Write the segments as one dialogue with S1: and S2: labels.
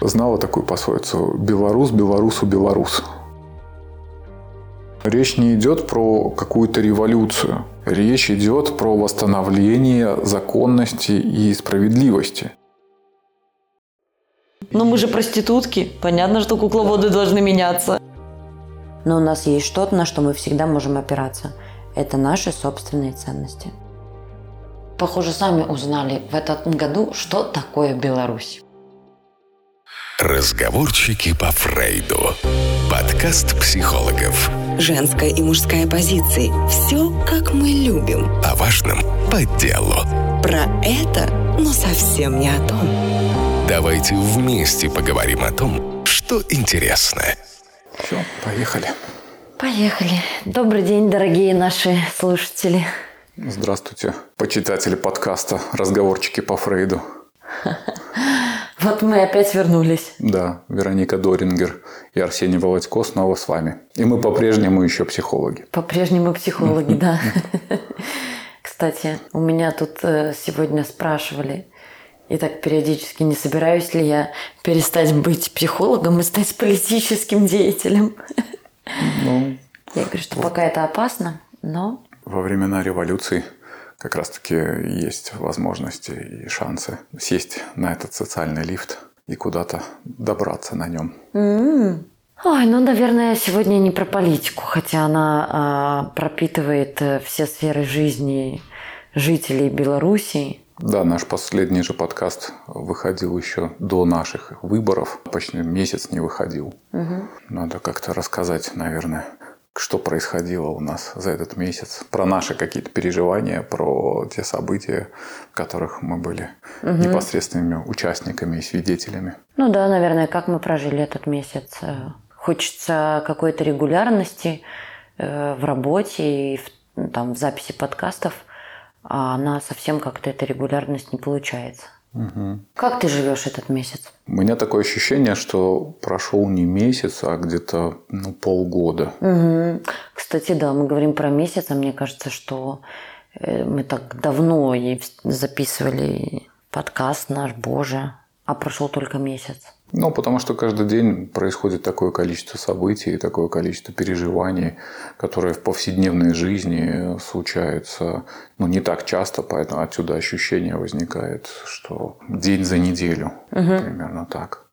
S1: Знала такую пословицу «Белорус, белорусу, белорус». Речь не идет про какую-то революцию. Речь идет про восстановление законности и справедливости.
S2: Но мы же проститутки. Понятно, что кукловоды должны меняться.
S3: Но у нас есть что-то, на что мы всегда можем опираться. Это наши собственные ценности.
S2: Похоже, сами узнали в этом году, что такое Беларусь.
S4: Разговорчики по Фрейду. Подкаст психологов.
S5: Женская и мужская позиции. Все, как мы любим.
S4: О важном по делу.
S5: Про это, но совсем не о том.
S4: Давайте вместе поговорим о том, что интересно.
S1: Все, поехали.
S2: Поехали. Добрый день, дорогие наши слушатели.
S1: Здравствуйте, почитатели подкаста «Разговорчики по Фрейду».
S2: Вот мы опять вернулись.
S1: Да, Вероника Дорингер и Арсений Володько снова с вами. И мы по-прежнему еще психологи.
S2: По-прежнему психологи, да. Кстати, у меня тут э, сегодня спрашивали, и так периодически, не собираюсь ли я перестать быть психологом и стать политическим деятелем.
S1: Ну,
S2: Я говорю, что пока это опасно, но
S1: во времена революции как раз-таки есть возможности и шансы сесть на этот социальный лифт и куда-то добраться на нем.
S2: Ой, ну, наверное, сегодня не про политику, хотя она а, пропитывает э, все сферы жизни жителей Беларуси.
S1: Да, наш последний же подкаст выходил еще до наших выборов. Почти месяц не выходил. Надо как-то рассказать, наверное, что происходило у нас за этот месяц, про наши какие-то переживания, про те события, в которых мы были непосредственными участниками и свидетелями.
S2: Ну да, наверное, как мы прожили этот месяц. Хочется какой-то регулярности э, в работе и в, ну, там, в записи подкастов, а она совсем как-то эта регулярность не получается. Как ты живешь этот месяц?
S1: У меня такое ощущение, что прошел не месяц, а где-то ну, полгода.
S2: Мгм. Кстати, да, мы говорим про месяц, а мне кажется, что э, мы так давно записывали подкаст наш, боже, а прошел только месяц.
S1: Ну, потому что каждый день происходит такое количество событий, такое количество переживаний, которые в повседневной жизни случаются ну, не так часто, поэтому отсюда ощущение возникает, что день за неделю. Примерно так.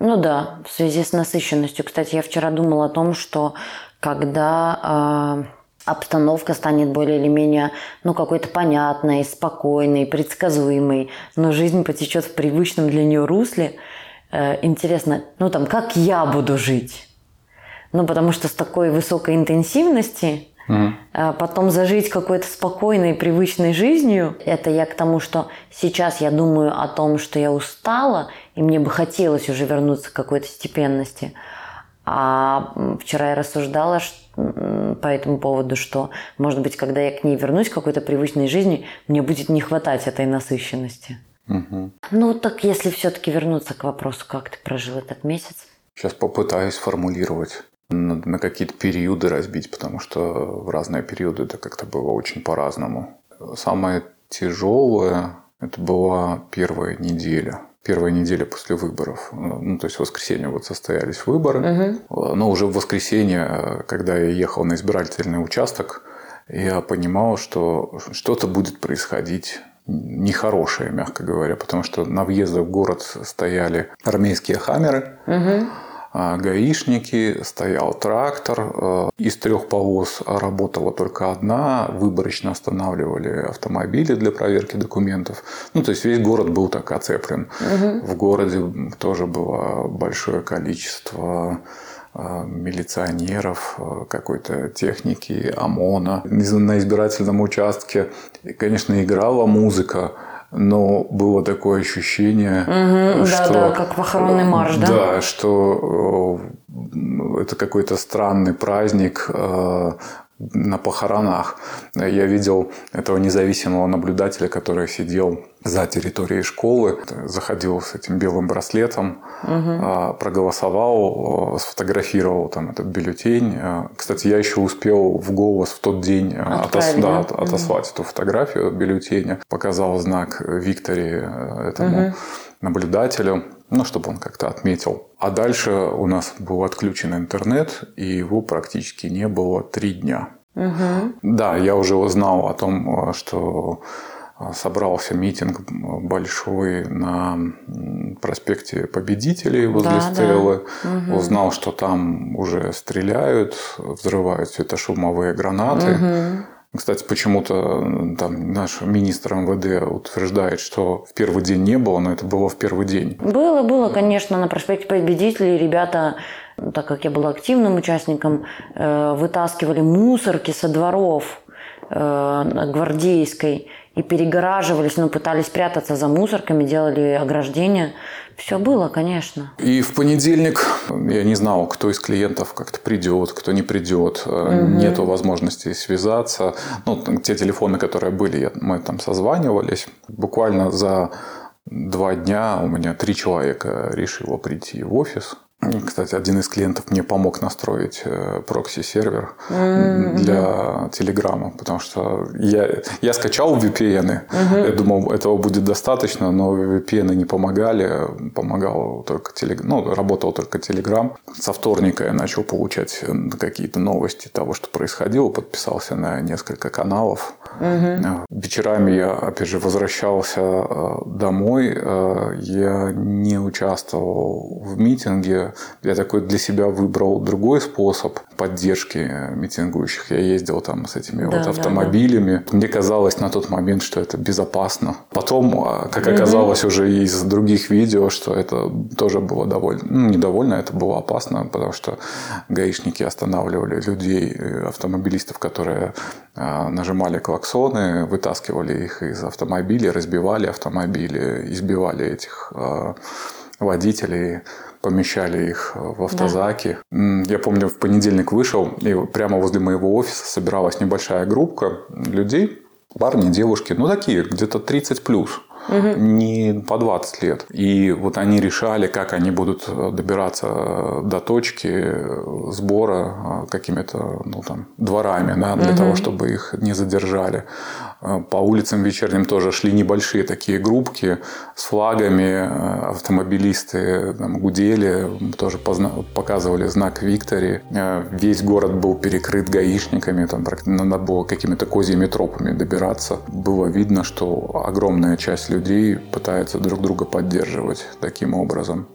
S2: Ну да, в связи с насыщенностью. Кстати, я вчера думала о том, что когда э, обстановка станет более или менее, ну, какой-то понятной, спокойной, предсказуемой, но жизнь потечет в привычном для нее русле, э, интересно, ну, там, как я буду жить? Ну, потому что с такой высокой интенсивности а потом зажить какой-то спокойной, привычной жизнью. Это я к тому, что сейчас я думаю о том, что я устала, и мне бы хотелось уже вернуться к какой-то степенности. А вчера я рассуждала по этому поводу, что, может быть, когда я к ней вернусь, к какой-то привычной жизни, мне будет не хватать этой насыщенности. Ну, так если все-таки вернуться к вопросу, как ты прожил этот месяц?
S1: Сейчас попытаюсь формулировать, на, на какие-то периоды разбить, потому что в разные периоды это как-то было очень по-разному. Самое тяжелое это была первая неделя. Первая неделя после выборов. Ну, то есть в воскресенье вот состоялись выборы. Но уже в воскресенье, когда я ехал на избирательный участок, я понимал, что что-то будет происходить нехорошее, мягко говоря, потому что на въездах в город стояли армейские хаммеры, а, гаишники, стоял трактор. э, Из трех полос работала только одна. Выборочно останавливали автомобили для проверки документов. Ну, то есть весь город был так оцеплен. В городе тоже было большое количество милиционеров, э, какой-то техники, ОМОНа. На избирательном участке, конечно, играла музыка, но было такое ощущение,
S2: Мгм,
S1: что...
S2: да-да, как похоронный марш, да?
S1: Да, что э, это какой-то странный праздник э, на похоронах. Я видел этого независимого наблюдателя, который сидел за территорией школы, заходил с этим белым браслетом, э, проголосовал, э, сфотографировал там этот бюллетень. Э, Кстати, я еще успел в голос в тот день отос- да, от- отослать эту фотографию бюллетеня, показал знак Виктории этому наблюдателю, ну, чтобы он как-то отметил. А дальше у нас был отключен интернет, и его практически не было три дня. Угу. Да, я уже узнал о том, что собрался митинг большой на проспекте Победителей возле да, Стеллы. Да. Угу. Узнал, что там уже стреляют, взрывают светошумовые гранаты. Угу. Кстати, почему-то там наш министр МВД утверждает, что в первый день не было, но это было в первый день.
S2: Было, было, конечно, на проспекте Победителей ребята так как я была активным участником, э, вытаскивали мусорки со дворов гвардейской и перегораживались, но ну, пытались прятаться за мусорками, делали ограждения. Все было, конечно.
S1: И в понедельник я не знал, кто из клиентов как-то придет, кто не придет. Угу. Нету возможности связаться. Ну, те телефоны, которые были, мы там созванивались. Буквально за два дня у меня три человека решило прийти в офис. Кстати, один из клиентов мне помог настроить э, прокси-сервер mm-hmm. для Телеграма, потому что я, я скачал VPN. Mm-hmm. Я думал, этого будет достаточно, но VPN не помогали. Помогал только Telegram, ну, работал только Telegram. Со вторника я начал получать э, какие-то новости того, что происходило. Подписался на несколько каналов. Mm-hmm. Вечерами я, опять же, возвращался домой. Я не участвовал в митинге я такой для себя выбрал другой способ поддержки митингующих. Я ездил там с этими да, вот автомобилями. Да, да. Мне казалось на тот момент, что это безопасно. Потом, а, как оказалось угу. уже из других видео, что это тоже было довольно, ну, недовольно, это было опасно, потому что гаишники останавливали людей, э, автомобилистов, которые а, нажимали клаксоны, вытаскивали их из автомобилей, разбивали автомобили, избивали этих а, водителей помещали их э, в автозаке. Да. Я помню, в понедельник вышел, и прямо возле моего офиса собиралась небольшая группа людей, парни, девушки, ну такие, где-то 30 плюс угу. не по 20 лет. И вот они решали, как они будут э, добираться э, до точки сбора какими-то ну, там, дворами, да, для угу. того, чтобы их не задержали. По улицам вечерним тоже шли небольшие такие группки с флагами, автомобилисты там, гудели, тоже показывали знак Виктори. Весь город был перекрыт гаишниками, там надо было какими-то козьими тропами добираться. Было видно, что огромная часть людей пытаются друг друга поддерживать таким образом.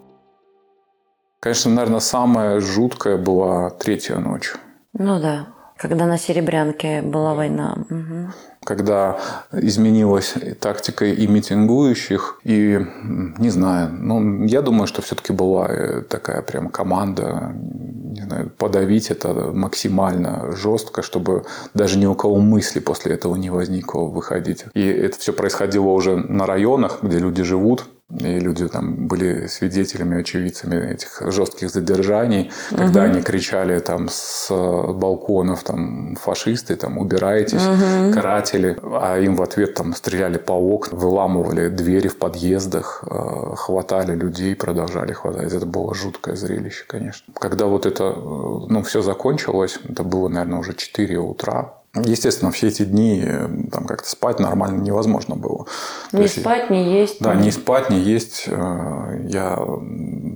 S1: Конечно, наверное, самая жуткая была третья ночь.
S2: Ну да, когда на Серебрянке была война. Угу.
S1: Когда изменилась тактика и митингующих, и не знаю, ну, я думаю, что все-таки была э, такая прям команда, не знаю, подавить это максимально жестко, чтобы даже ни у кого мысли после этого не возникло выходить. И это все происходило уже на районах, где люди живут, и люди там были свидетелями, очевидцами этих жестких задержаний, когда угу. они кричали там с балконов там фашисты, там убирайтесь, угу. каратели, а им в ответ там стреляли по окнам, выламывали двери в подъездах, э, хватали людей, продолжали хватать. Это было жуткое зрелище, конечно. Когда вот это, э, ну, все закончилось, это было, наверное, уже 4 утра, Естественно, все эти дни э, там как-то спать нормально невозможно было.
S2: Не есть, спать, не есть.
S1: Да, не спать, не есть. Э, я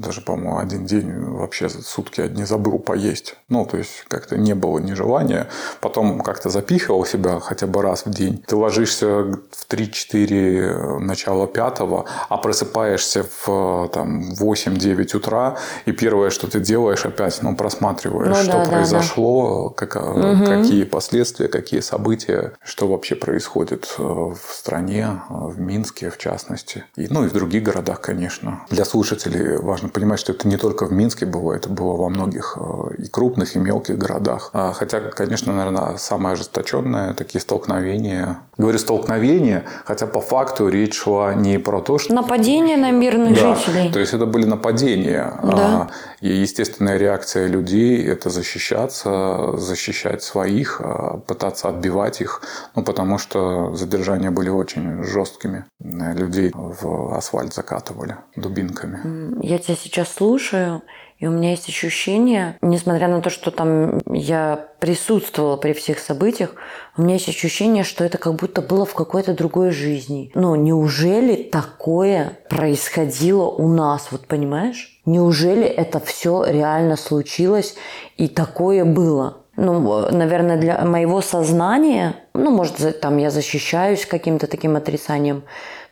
S1: даже, по-моему, один день вообще сутки одни забыл поесть. Ну, то есть, как-то не было ни желания. Потом как-то запихивал себя хотя бы раз в день. Ты ложишься в 3-4 начала пятого, а просыпаешься в там, 8-9 утра, и первое, что ты делаешь, опять ну, просматриваешь, ну, что да, произошло, да, да. Как, угу. какие последствия последствия, какие события, что вообще происходит э, в стране, э, в Минске в частности, и, ну и в других городах, конечно. Для слушателей важно понимать, что это не только в Минске было, это было во многих э, и крупных, и мелких городах. А, хотя, конечно, наверное, самое ожесточенное такие столкновения. Говорю столкновения, хотя по факту речь шла не про то, что...
S2: Нападение на мирных да, жителей.
S1: То есть это были нападения. Да. А, и естественная реакция людей – это защищаться, защищать своих, а, пытаться отбивать их, ну, потому что задержания были очень жесткими. Людей в асфальт закатывали дубинками.
S2: Я тебя сейчас слушаю, и у меня есть ощущение, несмотря на то, что там я присутствовала при всех событиях, у меня есть ощущение, что это как будто было в какой-то другой жизни. Но неужели такое происходило у нас, вот понимаешь? Неужели это все реально случилось и такое было? Ну, наверное, для моего сознания, ну, может, там я защищаюсь каким-то таким отрицанием,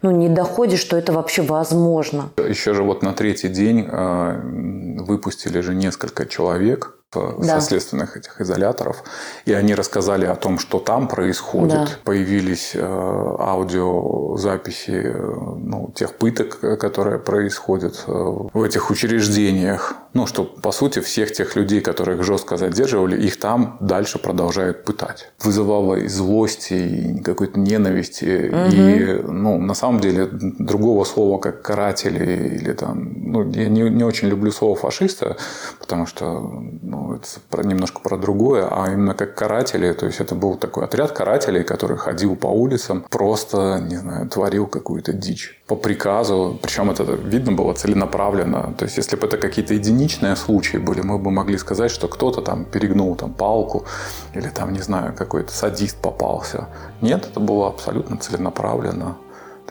S2: ну, не доходит, что это вообще возможно.
S1: Еще же вот на третий день э, выпустили же несколько человек да. со следственных этих изоляторов, и они рассказали о том, что там происходит. Да. Появились э, аудиозаписи э, ну, тех пыток, которые происходят э, в этих учреждениях. Ну, что, по сути, всех тех людей, которых жестко задерживали, их там дальше продолжают пытать. Вызывало и злость, и какой-то ненависти. Угу. И, ну, на самом деле, другого слова, как каратели, или там... Ну, я не, не очень люблю слово фашиста, потому что ну, это про, немножко про другое, а именно как каратели. То есть это был такой отряд карателей, который ходил по улицам, просто, не знаю, творил какую-то дичь по приказу. Причем это видно было целенаправленно. То есть если бы это какие-то единичные случаи были, мы бы могли сказать, что кто-то там перегнул там палку или там, не знаю, какой-то садист попался. Нет, это было абсолютно целенаправленно,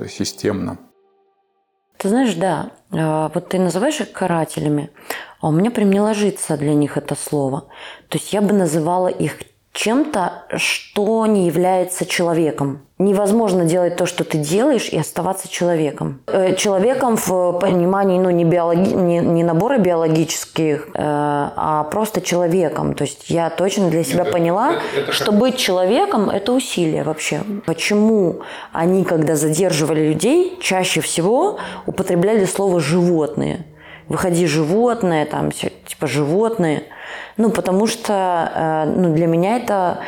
S1: то есть системно.
S2: Ты знаешь, да, а, вот ты называешь их карателями, а у меня прям не ложится для них это слово. То есть я бы называла их чем-то, что не является человеком. Невозможно делать то, что ты делаешь, и оставаться человеком. Э, человеком в понимании ну, не, биологи... не, не набора биологических, э, а просто человеком. То есть я точно для себя это, поняла, это, это что быть человеком – это усилие вообще. Почему они, когда задерживали людей, чаще всего употребляли слово «животные»? Выходи животное, там, типа животные – ну, потому что э, ну, для меня это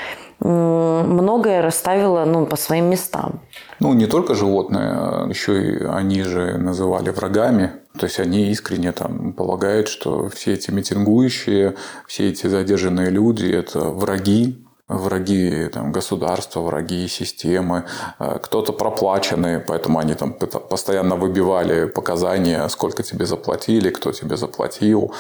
S2: многое расставило ну, по своим местам.
S1: Ну, не только животные, а еще и они же называли врагами. То есть они искренне там полагают, что все эти митингующие, все эти задержанные люди – это враги, враги там, государства, враги системы, э, кто-то проплаченный, поэтому они там постоянно выбивали показания, сколько тебе заплатили, кто тебе заплатил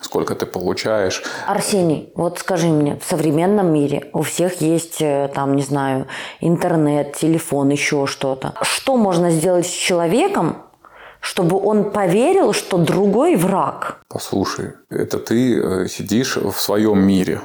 S1: сколько ты получаешь.
S2: Арсений, вот скажи мне, в современном мире у всех есть, э, там, не знаю, интернет, телефон, еще что-то. Что можно сделать с человеком, чтобы он поверил, что другой враг?
S1: Послушай, это ты э, сидишь в своем мире.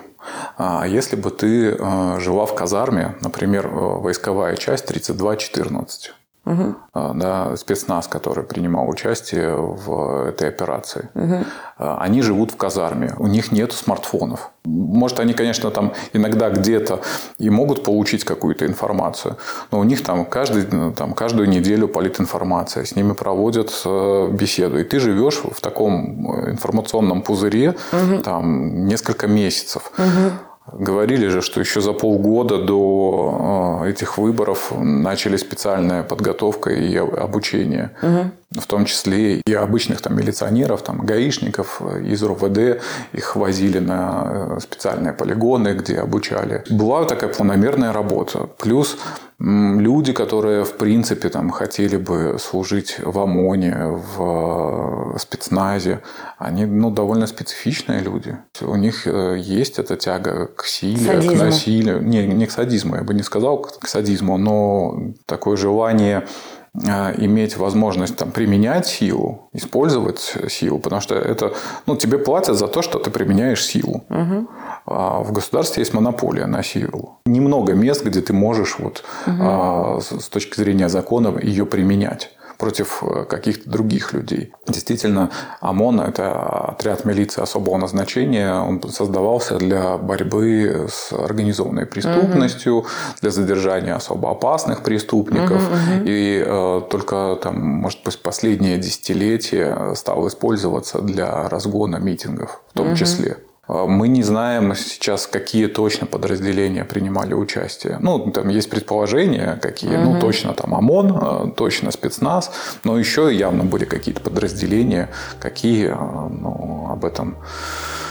S1: А если бы ты э, жила в казарме, например, войсковая часть 3214, Угу. Да, спецназ, который принимал участие в этой операции. Угу. Они живут в казарме, у них нет смартфонов. Может, они, конечно, там иногда где-то и могут получить какую-то информацию, но у них там, каждый, там каждую неделю политинформация, с ними проводят э, беседу. И ты живешь в таком э, информационном пузыре угу. там, несколько месяцев. Угу. Говорили же, что еще за полгода до э, этих выборов начали специальная подготовка и обучение. Угу. В том числе и обычных там, милиционеров, там, гаишников из РОВД. Их возили на э, специальные полигоны, где обучали. Была такая планомерная работа. Плюс люди, которые, в принципе, там, хотели бы служить в ОМОНе, в э, спецназе, они ну, довольно специфичные люди. У них э, есть эта тяга к силе, Садизму. к насилию. Не, не к садизму, я бы не сказал к садизму, но такое желание иметь возможность там, применять силу, использовать силу, потому что это, ну, тебе платят за то, что ты применяешь силу. Угу. А в государстве есть монополия на силу. Немного мест, где ты можешь вот, угу. с точки зрения закона ее применять против э, каких-то других людей. Действительно, ОМОН – это отряд милиции особого назначения. Он создавался для борьбы с организованной преступностью, угу. для задержания особо опасных преступников. Угу, угу. И э, только, там, может быть, последнее десятилетие стал использоваться для разгона митингов в том угу. числе. А, мы не знаем сейчас, какие точно подразделения принимали участие. Ну, там есть предположения, какие. Угу. Ну, точно там ОМОН, а, точно спецназ. Но еще явно были какие-то подразделения, какие. А, ну, об этом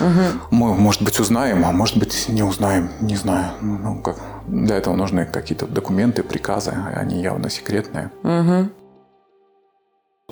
S1: угу. мы, может быть, узнаем, а может быть, не узнаем. Не знаю. Ну, как... Для этого нужны какие-то документы, приказы. Они явно секретные. Угу.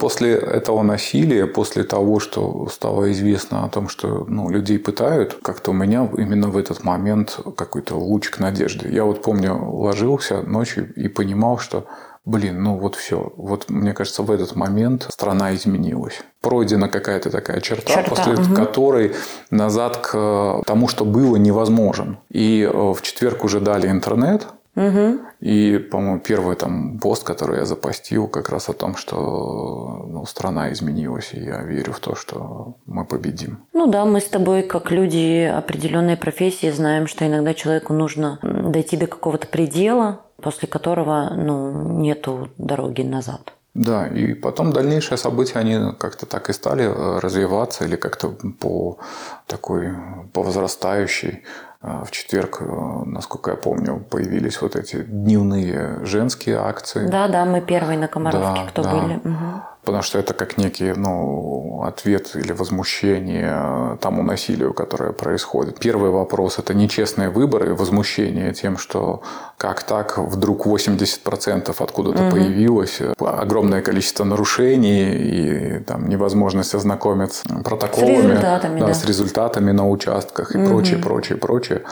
S1: После этого насилия, после того, что стало известно о том, что ну, людей пытают, как-то у меня именно в этот момент какой-то лучик надежды. Я вот помню, ложился ночью и понимал, что блин, ну вот все. Вот мне кажется, в этот момент страна изменилась. Пройдена какая-то такая черта, черта после угу. которой назад к тому, что было, невозможен. И э, в четверг уже дали интернет, Угу. И, по-моему, первый там пост, который я запостил, как раз о том, что ну, страна изменилась, и я верю в то, что мы победим.
S2: Ну да, мы с тобой, как люди определенной профессии, знаем, что иногда человеку нужно дойти до какого-то предела, после которого ну, нету дороги назад.
S1: Да, и потом дальнейшие события, они как-то так и стали э, развиваться или как-то по такой, по возрастающей. А, в четверг, э, насколько я помню, появились вот эти дневные женские акции.
S2: Да, да, мы первые на Комаровке, да, кто да. были. Угу
S1: потому что это как некий ну, ответ или возмущение тому насилию, которое происходит. Первый вопрос – это нечестные выборы, возмущение тем, что как так вдруг 80% откуда-то угу. появилось, огромное количество нарушений и там, невозможность ознакомиться протоколами, с результатами, да, да. с результатами на участках и угу. прочее, прочее, прочее.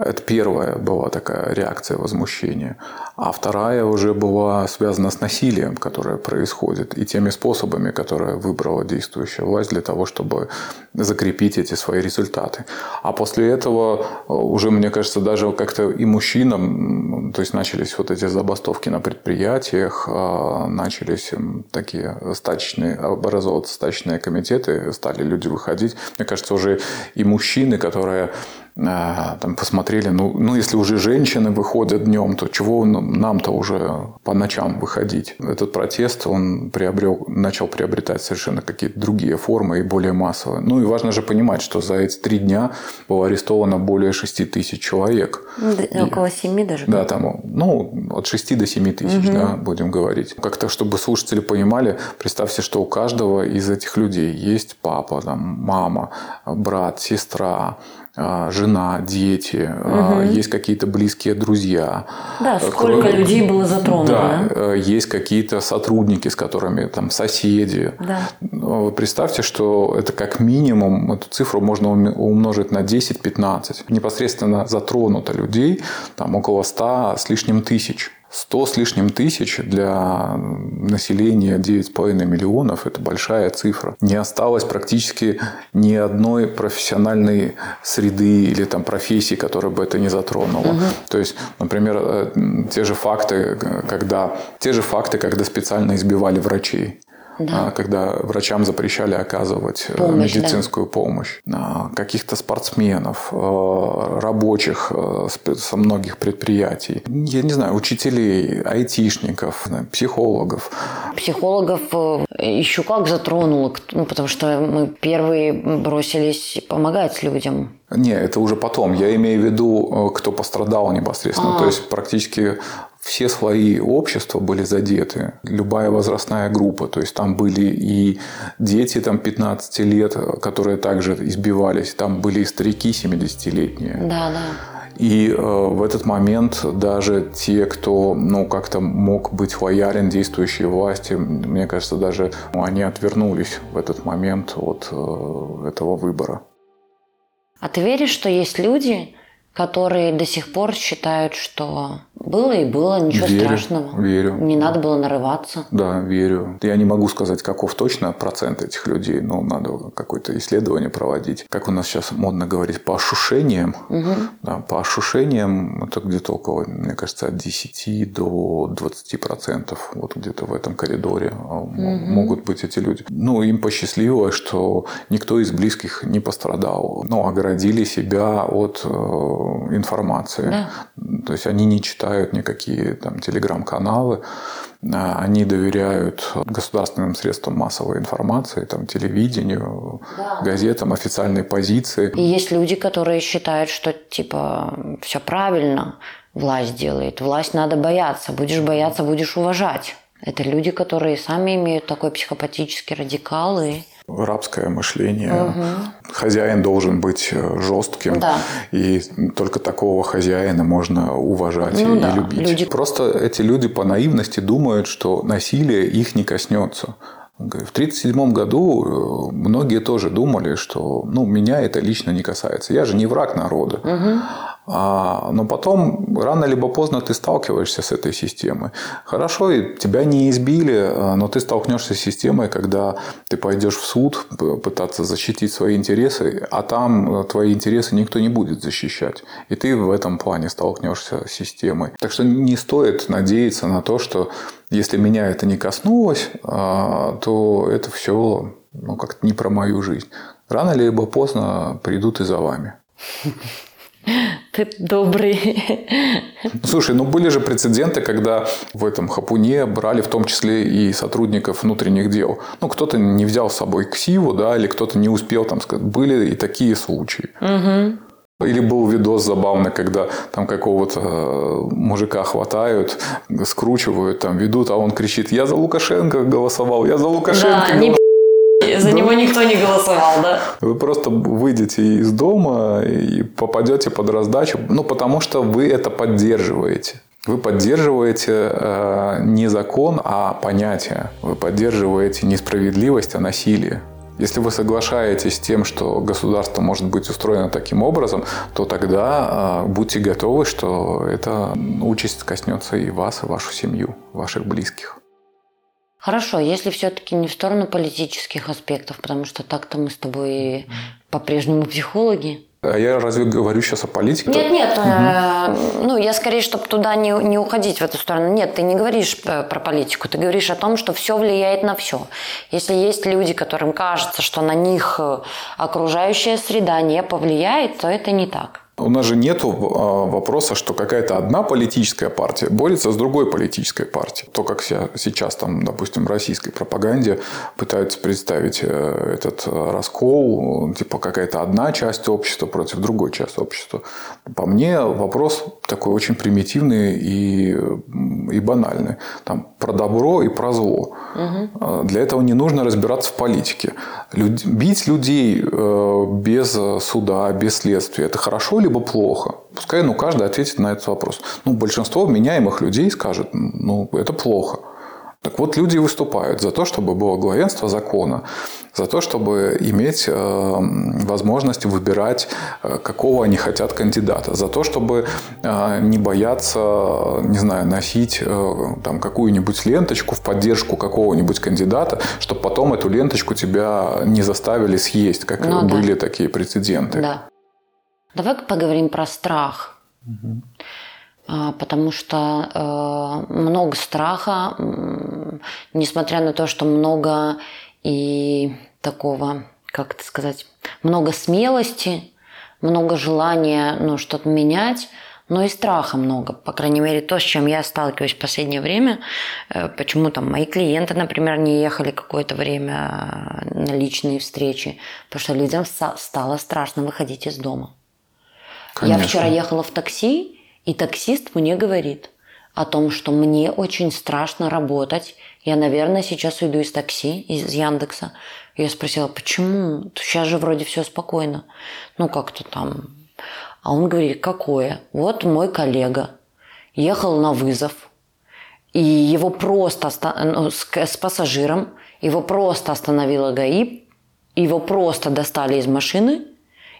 S1: Это первая была такая реакция возмущения. А вторая уже была связана с насилием, которое происходит, и теми способами, которые выбрала действующая власть для того, чтобы закрепить эти свои результаты. А после этого э, уже, мне кажется, даже как-то и мужчинам, то есть начались вот эти забастовки на предприятиях, э, начались такие стачечные, образовываться стачечные комитеты, стали люди выходить. Мне кажется, уже и мужчины, которые там посмотрели, ну, ну если уже женщины выходят днем, то чего нам-то уже по ночам выходить? Этот протест, он приобрел, начал приобретать совершенно какие-то другие формы и более массовые. Ну и важно же понимать, что за эти три дня было арестовано более 6 тысяч человек.
S2: Да, около 7 даже?
S1: Да, там, ну, от 6 до 7 тысяч, угу. да, будем говорить. Как-то, чтобы слушатели понимали, представьте, что у каждого из этих людей есть папа, там, мама, брат, сестра, жена, дети, угу. есть какие-то близкие друзья.
S2: Да, э, сколько Кроме... людей было затронуто.
S1: Да, да, э, есть какие-то сотрудники, с которыми там соседи.
S2: Да.
S1: Вы представьте, что это как минимум, эту цифру можно умножить на 10-15. Непосредственно затронуто людей там около 100 с лишним тысяч. 100 с лишним тысяч для населения 9,5 миллионов – это большая цифра. Не осталось практически ни одной профессиональной среды или там профессии, которая бы это не затронула. Угу. То есть, например, э, те же факты, когда, те же факты, когда специально избивали врачей да. А, когда врачам запрещали оказывать э, помощь, медицинскую да. помощь, а, каких-то спортсменов, э, рабочих э, со многих предприятий, я не знаю, учителей, айтишников, психологов.
S2: Психологов еще как затронуло, ну, потому что мы первые бросились помогать людям.
S1: Не, это уже потом. Я имею в виду, кто пострадал непосредственно. А. То есть практически все слои общества были задеты, любая возрастная группа. То есть там были и дети там, 15 лет, которые также избивались, там были и старики 70-летние.
S2: Да, да.
S1: И э, в этот момент даже те, кто ну, как-то мог быть лоялен действующей власти, мне кажется, даже ну, они отвернулись в этот момент от э, этого выбора.
S2: А ты веришь, что есть люди, которые до сих пор считают, что было и было, ничего
S1: верю,
S2: страшного.
S1: Верю.
S2: Не надо было нарываться.
S1: Да, верю. Я не могу сказать, каков точно процент этих людей, но надо какое-то исследование проводить. Как у нас сейчас модно говорить, по ощущениям. Угу. Да, по ощущениям это где-то около, мне кажется, от 10 до 20 процентов. Вот где-то в этом коридоре угу. могут быть эти люди. Ну, им посчастливилось, что никто из близких не пострадал. Ну, огородили себя от э, информации. Да. То есть они не читают никакие там телеграм-каналы, а, они доверяют государственным средствам массовой информации, там, телевидению, да. газетам, официальной позиции.
S2: И есть люди, которые считают, что типа все правильно власть делает, власть надо бояться, будешь бояться, будешь уважать. Это люди, которые сами имеют такой психопатический радикал и
S1: рабское мышление. Угу. Хозяин должен быть э, жестким,
S2: да.
S1: и только такого хозяина можно уважать ну, и, да. любить. Люди... Просто эти люди по наивности думают, что насилие их не коснется. В 1937 году э, многие тоже думали, что ну, меня это лично не касается. Я же не враг народа. Угу. А, но потом, рано либо поздно, ты сталкиваешься с этой системой. Хорошо, и тебя не избили, а, но ты столкнешься с системой, когда ты пойдешь в суд пытаться защитить свои интересы, а там твои интересы никто не будет защищать. И ты в этом плане столкнешься с системой. Так что не стоит надеяться на то, что если меня это не коснулось, а, то это все ну, как-то не про мою жизнь. Рано либо поздно придут и за вами.
S2: Ты добрый.
S1: Слушай, ну были же прецеденты, когда в этом хапуне брали в том числе и сотрудников внутренних дел. Ну, кто-то не взял с собой ксиву, да, или кто-то не успел там сказать. Были и такие случаи. Угу. Или был видос забавный, когда там какого-то э, мужика хватают, скручивают, там ведут, а он кричит, я за Лукашенко голосовал, я за Лукашенко да, голосовал.
S2: За него никто не голосовал, да?
S1: Вы просто выйдете из дома и попадете под раздачу, ну, потому что вы это поддерживаете. Вы поддерживаете э, не закон, а понятие. Вы поддерживаете несправедливость, а насилие. Если вы соглашаетесь с тем, что государство может быть устроено таким образом, то тогда э, будьте готовы, что эта участь коснется и вас, и вашу семью, ваших близких.
S2: Хорошо, если все-таки не в сторону политических аспектов, потому что так-то мы с тобой по-прежнему психологи.
S1: А я разве говорю сейчас о политике?
S2: Нет, нет. Угу. Э, ну, я скорее, чтобы туда не, не уходить в эту сторону. Нет, ты не говоришь э, про политику. Ты говоришь о том, что все влияет на все. Если есть люди, которым кажется, что на них э, окружающая среда не повлияет, то это не так.
S1: У нас же нет вопроса, что какая-то одна политическая партия борется с другой политической партией. То, как сейчас, там, допустим, российской пропаганде пытаются представить э, этот раскол, типа какая-то одна часть общества против другой части общества. По мне вопрос такой очень примитивный и, и банальный. Там, про добро и про зло. Угу. Для этого не нужно разбираться в политике. Люд... Бить людей э, без суда, без следствия – это хорошо либо плохо? Пускай ну, каждый ответит на этот вопрос. Ну, большинство вменяемых людей скажет, ну, это плохо. Так вот, люди выступают за то, чтобы было главенство закона, за то, чтобы иметь э, возможность выбирать, э, какого они хотят кандидата, за то, чтобы э, не бояться, не знаю, носить там какую-нибудь ленточку в поддержку какого-нибудь кандидата, чтобы потом эту ленточку тебя не заставили съесть, как ну, были да. такие прецеденты.
S2: Да. Давай поговорим про страх. Угу. Потому что э, много страха, несмотря на то, что много и такого, как это сказать, много смелости, много желания ну, что-то менять, но и страха много. По крайней мере, то, с чем я сталкиваюсь в последнее время. Э, почему там мои клиенты, например, не ехали какое-то время на личные встречи. Потому что людям стало страшно выходить из дома. Конечно. Я вчера ехала в такси, и таксист мне говорит о том, что мне очень страшно работать. Я, наверное, сейчас уйду из такси, из Яндекса. Я спросила, почему? Сейчас же вроде все спокойно. Ну, как-то там. А он говорит, какое? Вот мой коллега ехал на вызов, и его просто ну, с, пассажиром, его просто остановила ГАИ, его просто достали из машины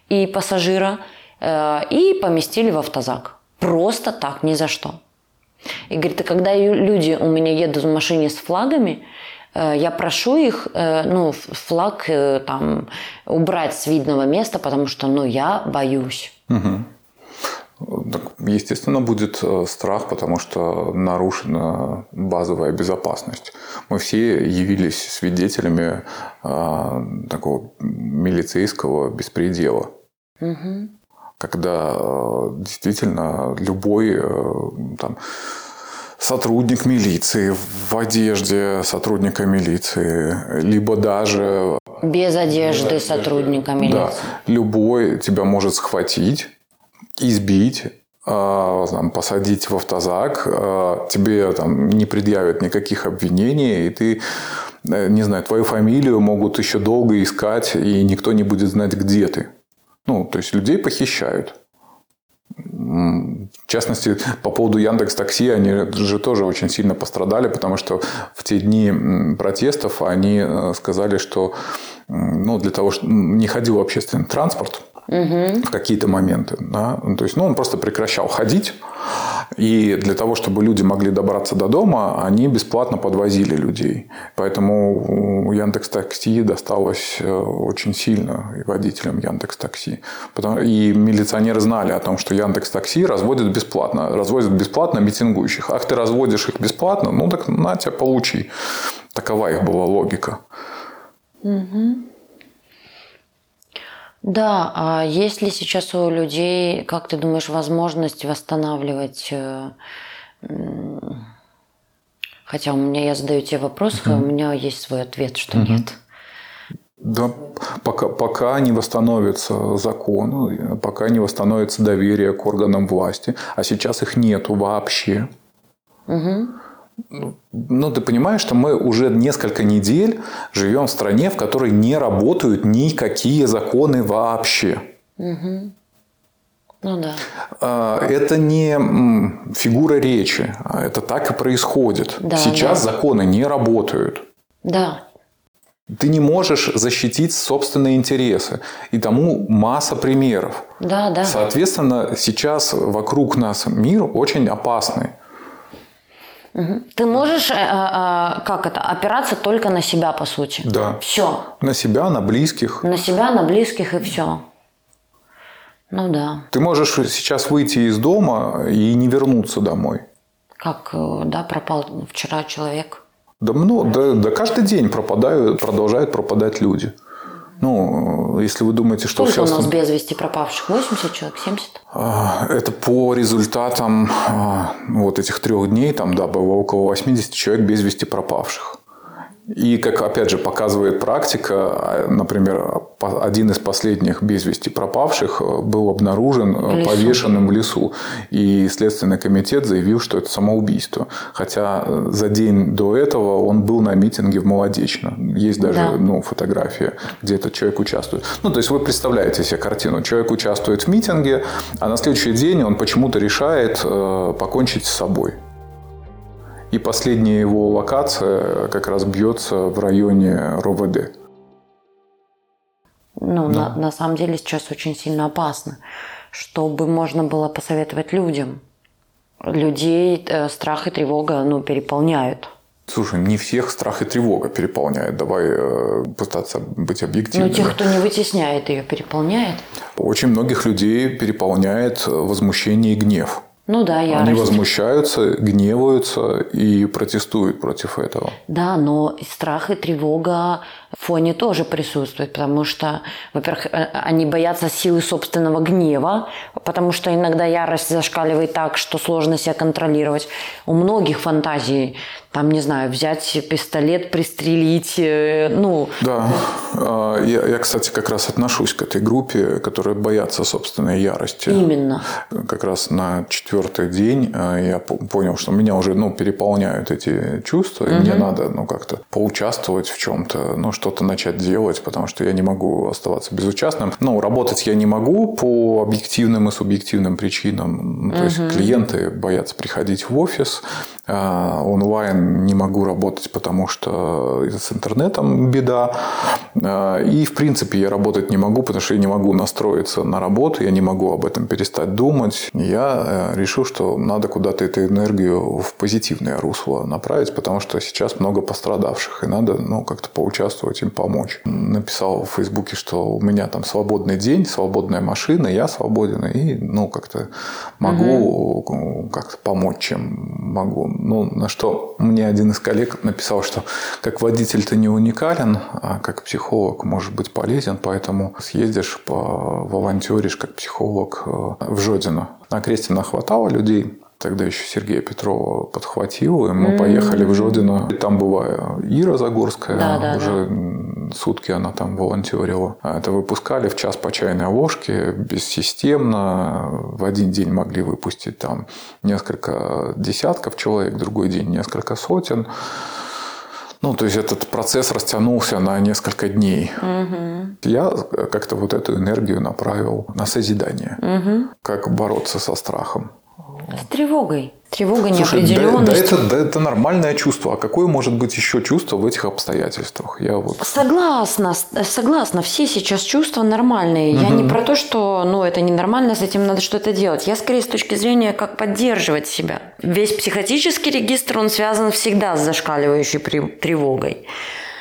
S2: и пассажира, и поместили в автозак. Просто так, ни за что. И говорит, когда люди у меня едут в машине с флагами, э, я прошу их, э, ну, флаг э, там убрать с видного места, потому что, ну, я боюсь. Угу.
S1: Так, естественно, будет страх, потому что нарушена базовая безопасность. Мы все явились свидетелями э, такого милицейского беспредела. Угу когда э, действительно любой э, там, сотрудник милиции в одежде сотрудника милиции, либо даже...
S2: Без одежды сотрудника милиции. Да,
S1: любой тебя может схватить, избить, э, там, посадить в автозак, тебе там, не предъявят никаких обвинений, и ты, не знаю, твою фамилию могут еще долго искать, и никто не будет знать, где ты. Ну, то есть людей похищают. В частности, по поводу Яндекс Такси, они же тоже очень сильно пострадали, потому что в те дни протестов они э, сказали, что ну, для того, чтобы не ходил общественный транспорт, угу. в какие-то моменты. Да? Ну, то есть, ну, он просто прекращал ходить. И для того, чтобы люди могли добраться до дома, они бесплатно подвозили людей. Поэтому Яндекс Такси досталось э, очень сильно и водителям Яндекс Такси. И милиционеры знали о том, что Яндекс Такси разводит бесплатно. Разводит бесплатно митингующих. Ах, ты разводишь их бесплатно? Ну, так на тебя получи. Такова их была логика.
S2: Угу. Да, а есть ли сейчас у людей, как ты думаешь, возможность восстанавливать э, Хотя у меня я задаю тебе вопрос, угу. а у меня есть свой ответ, что угу. нет.
S1: Да, пока, пока не восстановится закон, пока не восстановится доверие к органам власти, а сейчас их нету вообще. Угу. Ну, ты понимаешь, что мы уже несколько недель живем в стране, в которой не работают никакие законы вообще. Угу. Ну да. А, это не фигура речи, а это так и происходит. Да, Сейчас да. законы не работают.
S2: Да.
S1: Ты не можешь защитить собственные интересы. И тому масса примеров.
S2: Да, да.
S1: Соответственно, сейчас вокруг нас мир очень опасный.
S2: Ты можешь, э, э, как это, опираться только на себя, по сути.
S1: Да.
S2: Все.
S1: На себя, на близких.
S2: На себя, на близких и все. Ну да.
S1: Ты можешь сейчас выйти из дома и не вернуться домой.
S2: Как, э, да, пропал вчера человек.
S1: Да, ну, да, да каждый день пропадают, продолжают пропадать люди. Ну, если вы думаете, что
S2: Сколько сейчас... у нас без вести пропавших? 80 человек, 70?
S1: А, это по результатам а, вот этих трех дней, там, да, было около 80 человек без вести пропавших. И, как опять же показывает практика, например, один из последних без вести пропавших э, был обнаружен э, в повешенным в лесу. И Следственный комитет заявил, что это самоубийство. Хотя э, за день до этого он был на митинге в Молодечно. Есть даже да. ну, фотография, где этот человек участвует. Ну, то есть, вы представляете себе картину. Человек участвует в митинге, а на следующий день он почему-то решает покончить с собой. И последняя его локация как раз бьется в районе РОВД.
S2: Ну, да. на, на самом деле сейчас очень сильно опасно. Чтобы можно было посоветовать людям. Людей э, страх и тревога ну, переполняют.
S1: Слушай, не всех страх и тревога переполняет. Давай э, пытаться быть объективным.
S2: Ну, тех, кто не вытесняет ее, переполняет.
S1: Очень многих людей переполняет возмущение и гнев.
S2: Ну да, я.
S1: Они возмущаются, гневаются и протестуют против этого.
S2: Да, но страх и тревога фоне тоже присутствует, потому что, во-первых, э, они боятся силы собственного гнева, потому что иногда ярость зашкаливает так, что сложно себя контролировать. У многих фантазий там, не знаю, взять пистолет, пристрелить, э, ну...
S1: Да, а, я, я, кстати, как раз отношусь к этой группе, которые боятся собственной ярости.
S2: Именно.
S1: Как раз на четвертый день а, я понял, что меня уже, ну, переполняют эти чувства, угу. и мне надо, ну, как-то поучаствовать в чем-то, ну, что-то начать делать, потому что я не могу оставаться безучастным. Ну, работать я не могу по объективным и субъективным причинам. Ну, то угу. есть, клиенты боятся приходить в офис, а, онлайн не могу работать, потому что с интернетом беда. А, и, в принципе, я работать не могу, потому что я не могу настроиться на работу, я не могу об этом перестать думать. Я э, решил, что надо куда-то эту энергию в позитивное русло направить, потому что сейчас много пострадавших, и надо ну, как-то поучаствовать, им помочь. Написал в Фейсбуке, что у меня там свободный день, свободная машина, я свободен, и ну, как-то могу угу. как-то помочь, чем могу. Ну, на что мне один из коллег написал, что как водитель ты не уникален, а как психолог может быть полезен, поэтому съездишь, по волонтеришь как психолог э, в Жодино. На кресте нахватало людей, Тогда еще Сергея Петрова подхватил, и мы mm-hmm. поехали в Жодино. И там была Ира Загорская, да, да, уже да. сутки она там волонтерила. А это выпускали в час по чайной ложке, бессистемно. В один день могли выпустить там несколько десятков человек, другой день несколько сотен. Ну, то есть этот процесс растянулся на несколько дней. Угу. Я как-то вот эту энергию направил на созидание. Угу. Как бороться со страхом
S2: С тревогой. Тревога,
S1: Слушай, да, да, это, да это нормальное чувство. А какое может быть еще чувство в этих обстоятельствах? Я вот...
S2: Согласна, согласна. Все сейчас чувства нормальные. Я не про то, что ну, это ненормально, с этим надо что-то делать. Я скорее с точки зрения, как поддерживать себя. Весь психотический регистр, он связан всегда с зашкаливающей тревогой.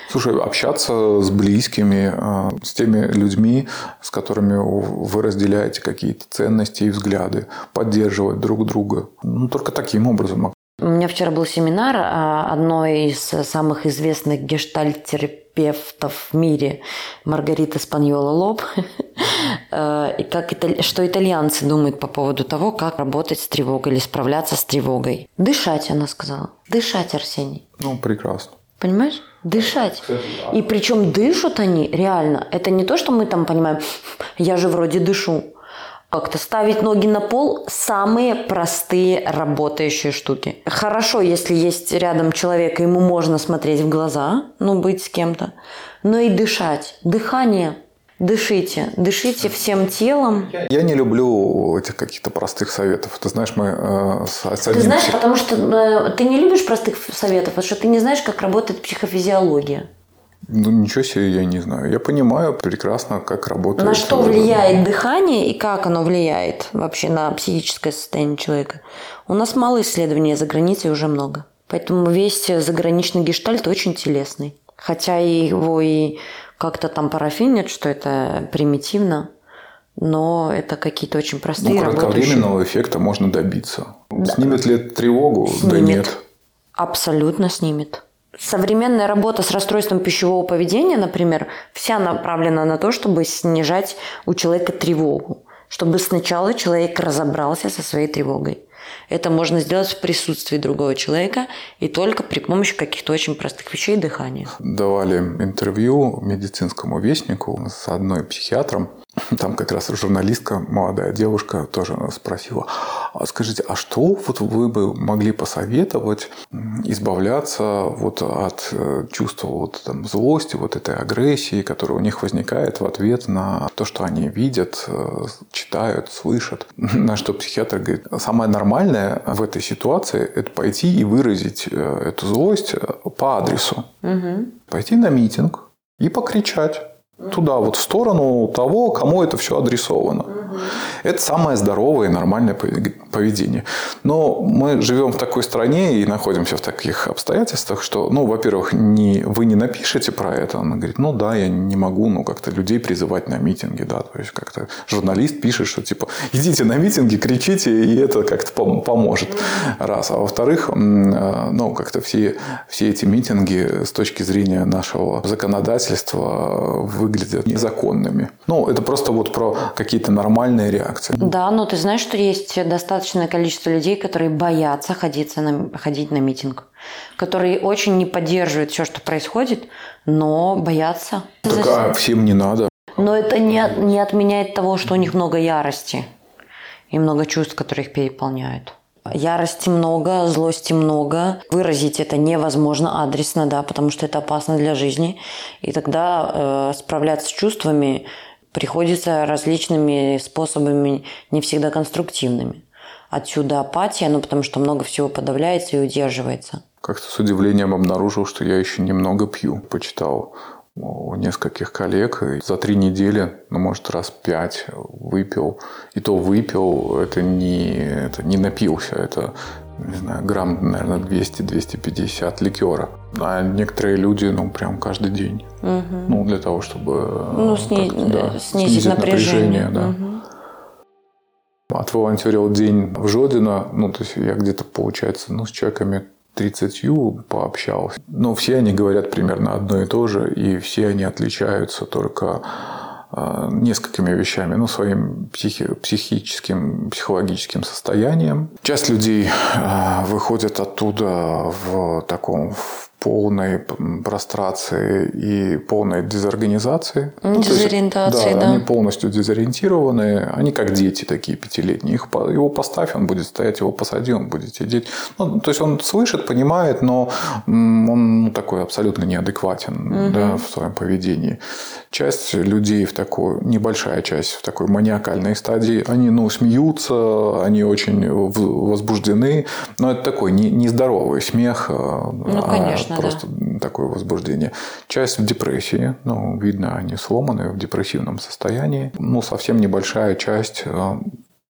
S1: Слушай, общаться с близкими, э, с теми людьми, с которыми вы разделяете какие-то ценности и взгляды, поддерживать друг друга. Ну, только таким образом.
S2: У меня вчера был семинар а, одной из самых известных гештальт-терапевтов в мире, Маргарита Спаньола Лоб, Э, и как что итальянцы думают по поводу того, как работать с тревогой или справляться с тревогой. Дышать, она сказала. Дышать, Арсений.
S1: Ну, прекрасно.
S2: Понимаешь? Дышать. И причем дышат они реально. Это не то, что мы там понимаем, я же вроде дышу. Как-то ставить ноги на пол – самые простые работающие штуки. Хорошо, если есть рядом человек, ему можно смотреть в глаза, ну, быть с кем-то. Но и дышать. Дыхание. Дышите. Дышите всем телом.
S1: Я не люблю этих каких-то простых советов. Ты знаешь, мы э, с, с
S2: Ты
S1: одним
S2: знаешь, потому что э, ты не любишь простых советов, потому что ты не знаешь, как работает психофизиология.
S1: Ну, ничего себе я не знаю. Я понимаю прекрасно, как работает...
S2: На что
S1: э,
S2: влияет дыхание и как оно влияет вообще на психическое состояние человека? У нас мало исследований, за границей уже много. Поэтому весь заграничный гештальт очень телесный. Хотя его и как-то там парафинят, что это примитивно, но это какие-то очень
S1: Ну,
S2: простые работающие.
S1: кратковременного эффекта можно добиться. Снимет ли это тревогу? Да
S2: Снимет.
S1: нет.
S2: Абсолютно снимет. Современная работа с расстройством пищевого поведения, например, вся направлена на то, чтобы снижать у человека тревогу, чтобы сначала человек разобрался со своей тревогой. Это можно сделать в присутствии другого человека и только при помощи каких-то очень простых вещей дыхания.
S1: Давали интервью медицинскому вестнику с одной психиатром. Там как раз журналистка, молодая девушка, тоже спросила, «А скажите, а что вот вы бы могли посоветовать избавляться вот от э, чувства вот там злости, вот этой агрессии, которая у них возникает в ответ на то, что они видят, э, читают, слышат. На что психиатр говорит, самое нормальное в этой ситуации – это пойти и выразить э, эту злость по адресу. Пойти на митинг и покричать туда, вот в сторону того, кому это все адресовано. Это самое здоровое и нормальное пове- поведение. Но мы живем в такой стране и находимся в таких обстоятельствах, что, ну, во-первых, не, вы не напишете про это. Она говорит, ну да, я не могу, ну, как-то людей призывать на митинги, да, то есть как-то журналист пишет, что типа идите на митинги, кричите, и это как-то пом- поможет. Раз. А во-вторых, э, ну, как-то все, все эти митинги с точки зрения нашего законодательства выглядят незаконными. Ну, это просто вот про какие-то нормальные реакции.
S2: Да, но ты знаешь, что есть достаточное количество людей, которые боятся ходить на, ходить на митинг, которые очень не поддерживают все, что происходит, но боятся.
S1: Так, а всем не надо.
S2: Но это не, не отменяет того, что у них много ярости и много чувств, которые их переполняют. Ярости много, злости много. Выразить это невозможно адресно, да, потому что это опасно для жизни. И тогда э, справляться с чувствами приходится различными способами, не всегда конструктивными. Отсюда апатия, ну потому что много всего подавляется и удерживается.
S1: Как-то с удивлением обнаружил, что я еще немного пью. Почитал у нескольких коллег. И за три недели, ну, может, раз пять выпил. И то выпил, это не, это не напился. Это, не знаю, грамм, наверное, 200-250 ликера. А некоторые люди, ну, прям каждый день. Ну, для того, чтобы
S2: Ну,
S1: э,
S2: сни-
S1: да,
S2: снизить напряжение.
S1: да.
S2: Мгм.
S1: Отволонтерил день в Жодино. Ну, то есть я где-то, получается, ну, с человеками 30 пообщался. Но все они говорят примерно одно и то же, и все они отличаются только э, несколькими вещами. Ну, своим психи- психическим, психологическим состоянием. Часть людей э, выходят оттуда в таком в полной прострации и полной дезорганизации.
S2: Ну, дезориентации,
S1: да,
S2: да.
S1: Они полностью дезориентированы. Они как дети такие пятилетние. Их, его поставь, он будет стоять, его посади, он будет сидеть. Ну, то есть он слышит, понимает, но он ну, такой абсолютно неадекватен угу. да, в своем поведении. Часть людей в такой, небольшая часть в такой маниакальной стадии, они ну, смеются, они очень возбуждены, но это такой нездоровый смех,
S2: ну, конечно
S1: конечно, просто да. такое возбуждение. Часть в депрессии, ну, видно, они сломаны в депрессивном состоянии. Ну, совсем небольшая часть э,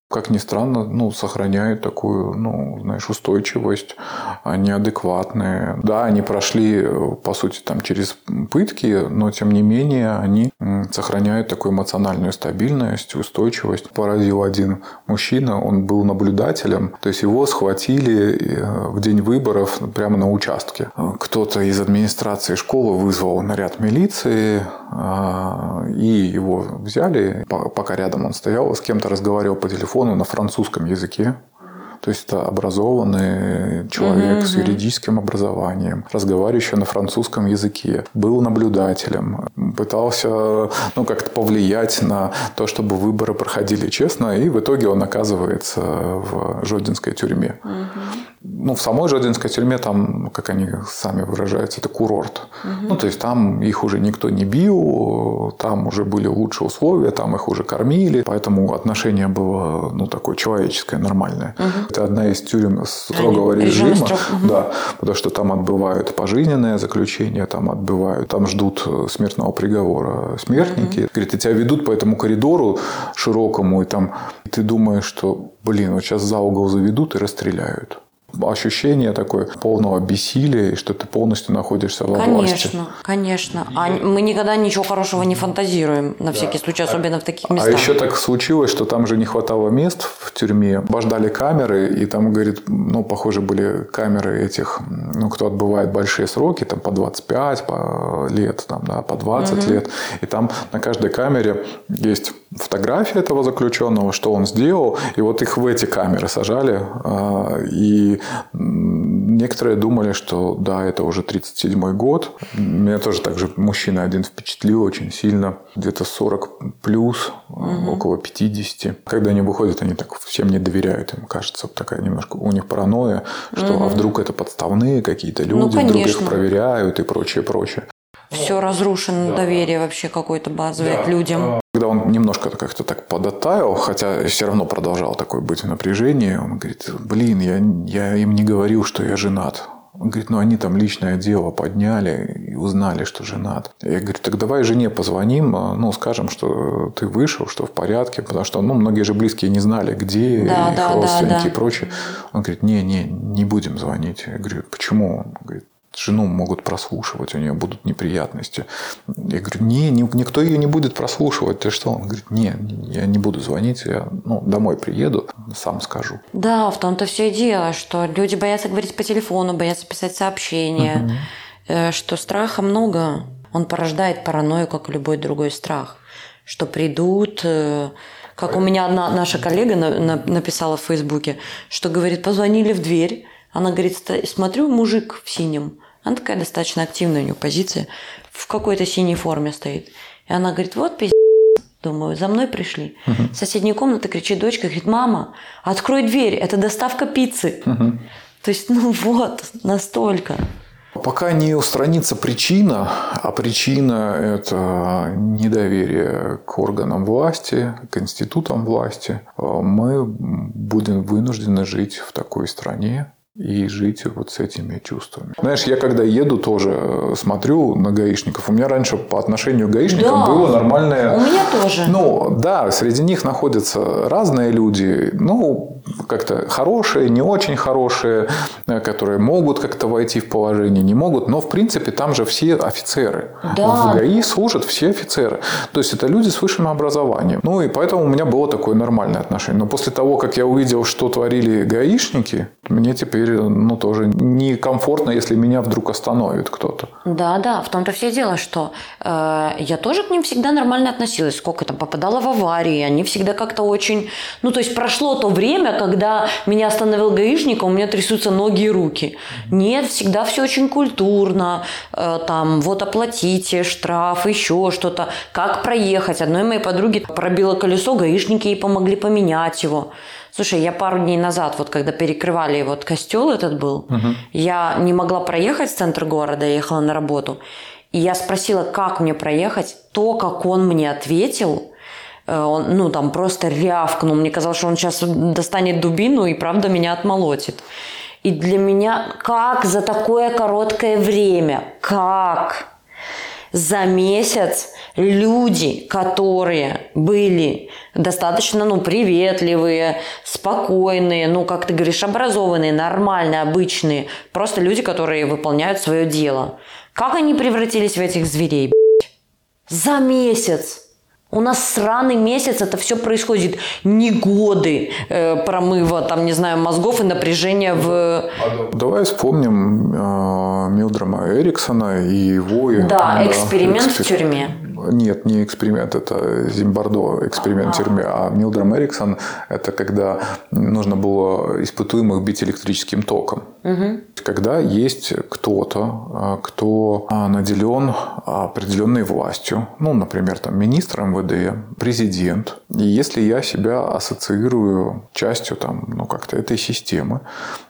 S1: как ни странно, ну, сохраняют такую, ну, знаешь, устойчивость, они адекватные. Да, они прошли, по сути, там, через пытки, но, тем не менее, они сохраняют такую эмоциональную стабильность, устойчивость. Поразил один мужчина, он был наблюдателем, то есть его схватили э, в день выборов прямо на участке. Кто-то из администрации школы вызвал наряд милиции, и его взяли, пока рядом он стоял, с кем-то разговаривал по телефону на французском языке. То есть это образованный человек mm-hmm. с юридическим образованием, разговаривающий на французском языке, был наблюдателем, пытался ну, как-то повлиять на то, чтобы выборы проходили честно, и в итоге он оказывается в Жодинской тюрьме. Mm-hmm. Ну, в самой Жодинской тюрьме там, как они сами выражаются, это курорт. Угу. Ну, то есть там их уже никто не бил, там уже были лучшие условия, там их уже кормили, поэтому отношение было, ну, такое человеческое, нормальное. Угу. Это одна из тюрем строгого режима. Режим строг. угу. Да, потому что там отбывают пожизненное заключение, там отбывают, там ждут смертного приговора смертники. Угу. Говорит, и тебя ведут по этому коридору широкому, и там ты думаешь, что, блин, вот сейчас за угол заведут и расстреляют ощущение такое полного бессилия, и что ты полностью находишься во
S2: конечно,
S1: власти.
S2: Конечно, конечно. А мы никогда ничего хорошего не фантазируем, на всякий да. случай, особенно в таких местах.
S1: А еще так случилось, что там же не хватало мест в тюрьме. Обождали камеры, и там, говорит, ну, похоже, были камеры этих, ну, кто отбывает большие сроки, там по 25 по лет, там, да, по 20 угу. лет. И там на каждой камере есть фотография этого заключенного, что он сделал, и вот их в эти камеры сажали, а, и некоторые думали, что да, это уже 37-й год. Меня тоже также мужчина один впечатлил очень сильно, где-то 40 плюс, угу. около 50. Когда они выходят, они так всем не доверяют, им кажется, такая немножко у них паранойя, что угу. а вдруг это подставные какие-то ну, люди, ну, вдруг их проверяют и прочее, прочее.
S2: Все разрушено, да. доверие вообще какое-то базовое да. к людям.
S1: Когда он немножко как-то так подотаял, хотя все равно продолжал такой быть в напряжении, он говорит, блин, я, я им не говорил, что я женат. Он говорит, ну они там личное дело подняли и узнали, что женат. Я говорю, так давай жене позвоним, а, ну скажем, что ты вышел, что в порядке, потому что ну, многие же близкие не знали, где да, их да, родственники да, да. и прочее. Он говорит, не, не, не будем звонить. Я говорю, почему? Он говорит, жену могут прослушивать, у нее будут неприятности. Я говорю, не, никто ее не будет прослушивать. Ты что? Он говорит, не, я не буду звонить, я ну, домой приеду, сам скажу.
S2: Да, в том-то все и дело, что люди боятся говорить по телефону, боятся писать сообщения, угу. что страха много. Он порождает паранойю, как и любой другой страх. Что придут, э, как у меня одна наша коллега написала в Фейсбуке, что говорит, позвонили в дверь, она говорит, смотрю, мужик в синем. Она такая достаточно активная у нее позиция. В какой-то синей форме стоит. И она говорит, вот пиздец. Думаю, за мной пришли. Угу. Соседняя комната кричит дочка, говорит, мама, открой дверь, это доставка пиццы. Угу. То есть, ну вот, настолько.
S1: Пока не устранится причина, а причина – это недоверие к органам власти, к институтам власти, мы будем вынуждены жить в такой стране, и жить вот с этими чувствами. Знаешь, я когда еду тоже э, смотрю на гаишников. У меня раньше по отношению к гаишникам да, было нормальное...
S2: У меня тоже.
S1: Ну, да, среди них находятся разные люди. Ну, как-то хорошие, не очень хорошие, э, которые могут как-то войти в положение, не могут. Но, в принципе, там же все офицеры. Да. В ГАИ служат все офицеры. То есть, это люди с высшим образованием. Ну, и поэтому у меня было такое нормальное отношение. Но после того, как я увидел, что творили гаишники, мне теперь ну, тоже некомфортно, если меня вдруг остановит кто-то.
S2: Да, да, в том-то все дело, что э, я тоже к ним всегда нормально относилась. Сколько там попадала в аварии, они всегда как-то очень... Ну, то есть прошло то время, когда меня остановил гаишник, а у меня трясутся ноги и руки. Нет, всегда все очень культурно. Э, там, вот оплатите штраф, еще что-то. Как проехать? Одной моей подруге пробило колесо, гаишники ей помогли поменять его. Слушай, я пару дней назад, вот когда перекрывали вот костел этот был, угу. я не могла проехать в центр города, я ехала на работу. И я спросила, как мне проехать. То, как он мне ответил, он, ну, там просто рявкнул. Мне казалось, что он сейчас достанет дубину и, правда, меня отмолотит. И для меня, как за такое короткое время, как за месяц люди, которые были достаточно, ну, приветливые, спокойные, ну, как ты говоришь, образованные, нормальные, обычные, просто люди, которые выполняют свое дело. Как они превратились в этих зверей, блядь? За месяц. У нас сраный месяц это все происходит. Не годы э, промыва, там, не знаю, мозгов и напряжения в...
S1: Давай вспомним э, Милдрама Эриксона и его...
S2: Да, эксперимент экспер... в тюрьме.
S1: Нет, не эксперимент, это Зимбардо эксперимент в тюрьме, а Милдрам Эриксон – это когда нужно было испытуемых бить электрическим током. Угу. Когда есть кто-то, а, кто а, наделен определенной властью, ну, например, там, министр МВД, президент, и если я себя ассоциирую частью там, ну, как-то этой системы,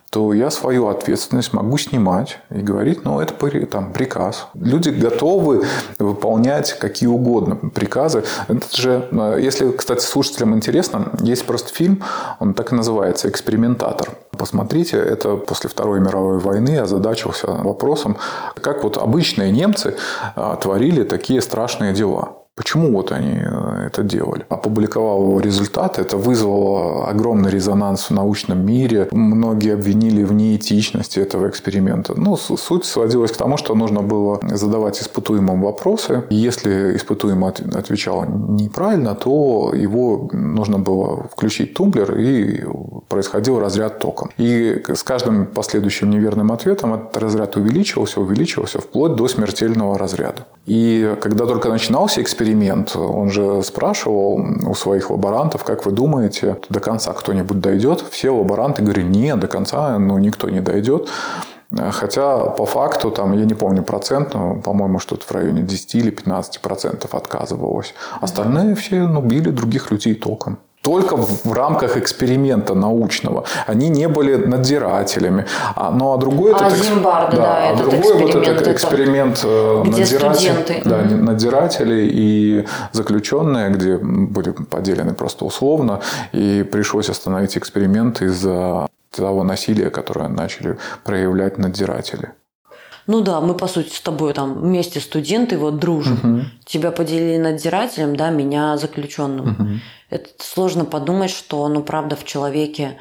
S1: то я свою ответственность могу снимать и говорить, ну, это там, приказ. Люди готовы выполнять какие угодно приказы. Это же, э, если, кстати, слушателям интересно, есть просто фильм, он так и называется «Экспериментатор». Посмотрите, это после Второй мировой войны озадачился вопросом, как вот обычные немцы э, творили такие страшные дела. Почему вот они э, это делали? Опубликовал его результаты, это вызвало огромный резонанс в научном мире. Многие обвинили в неэтичности этого эксперимента. Ну, суть сводилась к тому, что нужно было задавать испытуемым вопросы. Если испытуемый отвечал неправильно, то его нужно было включить тумблер, и происходил разряд током. И с каждым последующим неверным ответом этот разряд увеличивался, увеличивался, вплоть до смертельного разряда. И когда только начинался эксперимент, он же спрашивал у своих лаборантов, как вы думаете, до конца кто-нибудь дойдет? Все лаборанты говорили, нет, до конца ну, никто не дойдет. Хотя по факту, там, я не помню процент, но, по-моему, что-то в районе 10 или 15 процентов отказывалось. Остальные все ну, били других людей током только в рамках эксперимента научного. Они не были надзирателями. А, ну, а другой
S2: а
S1: этот,
S2: Зимбарда,
S1: да,
S2: да,
S1: а
S2: этот
S1: другой
S2: эксперимент,
S1: вот этот эксперимент э,
S2: где
S1: надзиратель, да, mm-hmm. надзиратели и заключенные, где были поделены просто условно, и пришлось остановить эксперимент из-за того насилия, которое начали проявлять надзиратели.
S2: Ну да, мы по сути с тобой там вместе студенты вот дружим. Угу. Тебя поделили надзирателем, да, меня заключенным. Угу. Это сложно подумать, что, ну, правда, в человеке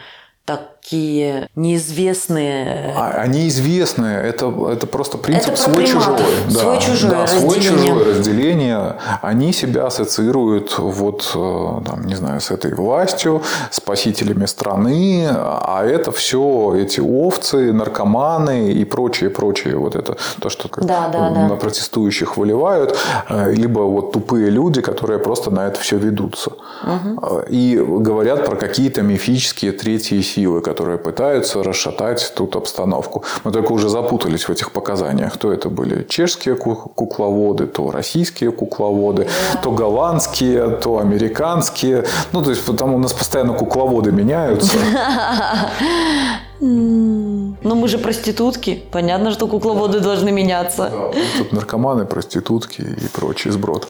S2: такие неизвестные.
S1: А, они известные. Это, это просто принцип свой-чужой.
S2: Да, свой-чужой да,
S1: свой-чужое разделение. Они себя ассоциируют вот, э, там, не знаю, с этой властью, спасителями страны. А это все эти овцы, наркоманы и прочее, прочее. Вот это то, что
S2: да, да,
S1: на
S2: да.
S1: протестующих выливают. Э, либо вот тупые люди, которые просто на это все ведутся. Угу. И говорят про какие-то мифические третьи силы, которые пытаются расшатать тут обстановку. Мы только уже запутались в этих показаниях. То это были чешские кукловоды, то российские кукловоды, то голландские, то американские. Ну, то есть, потому у нас постоянно кукловоды меняются.
S2: Но мы же проститутки. Понятно, что кукловоды должны меняться.
S1: Да, тут наркоманы, проститутки и прочий сброд.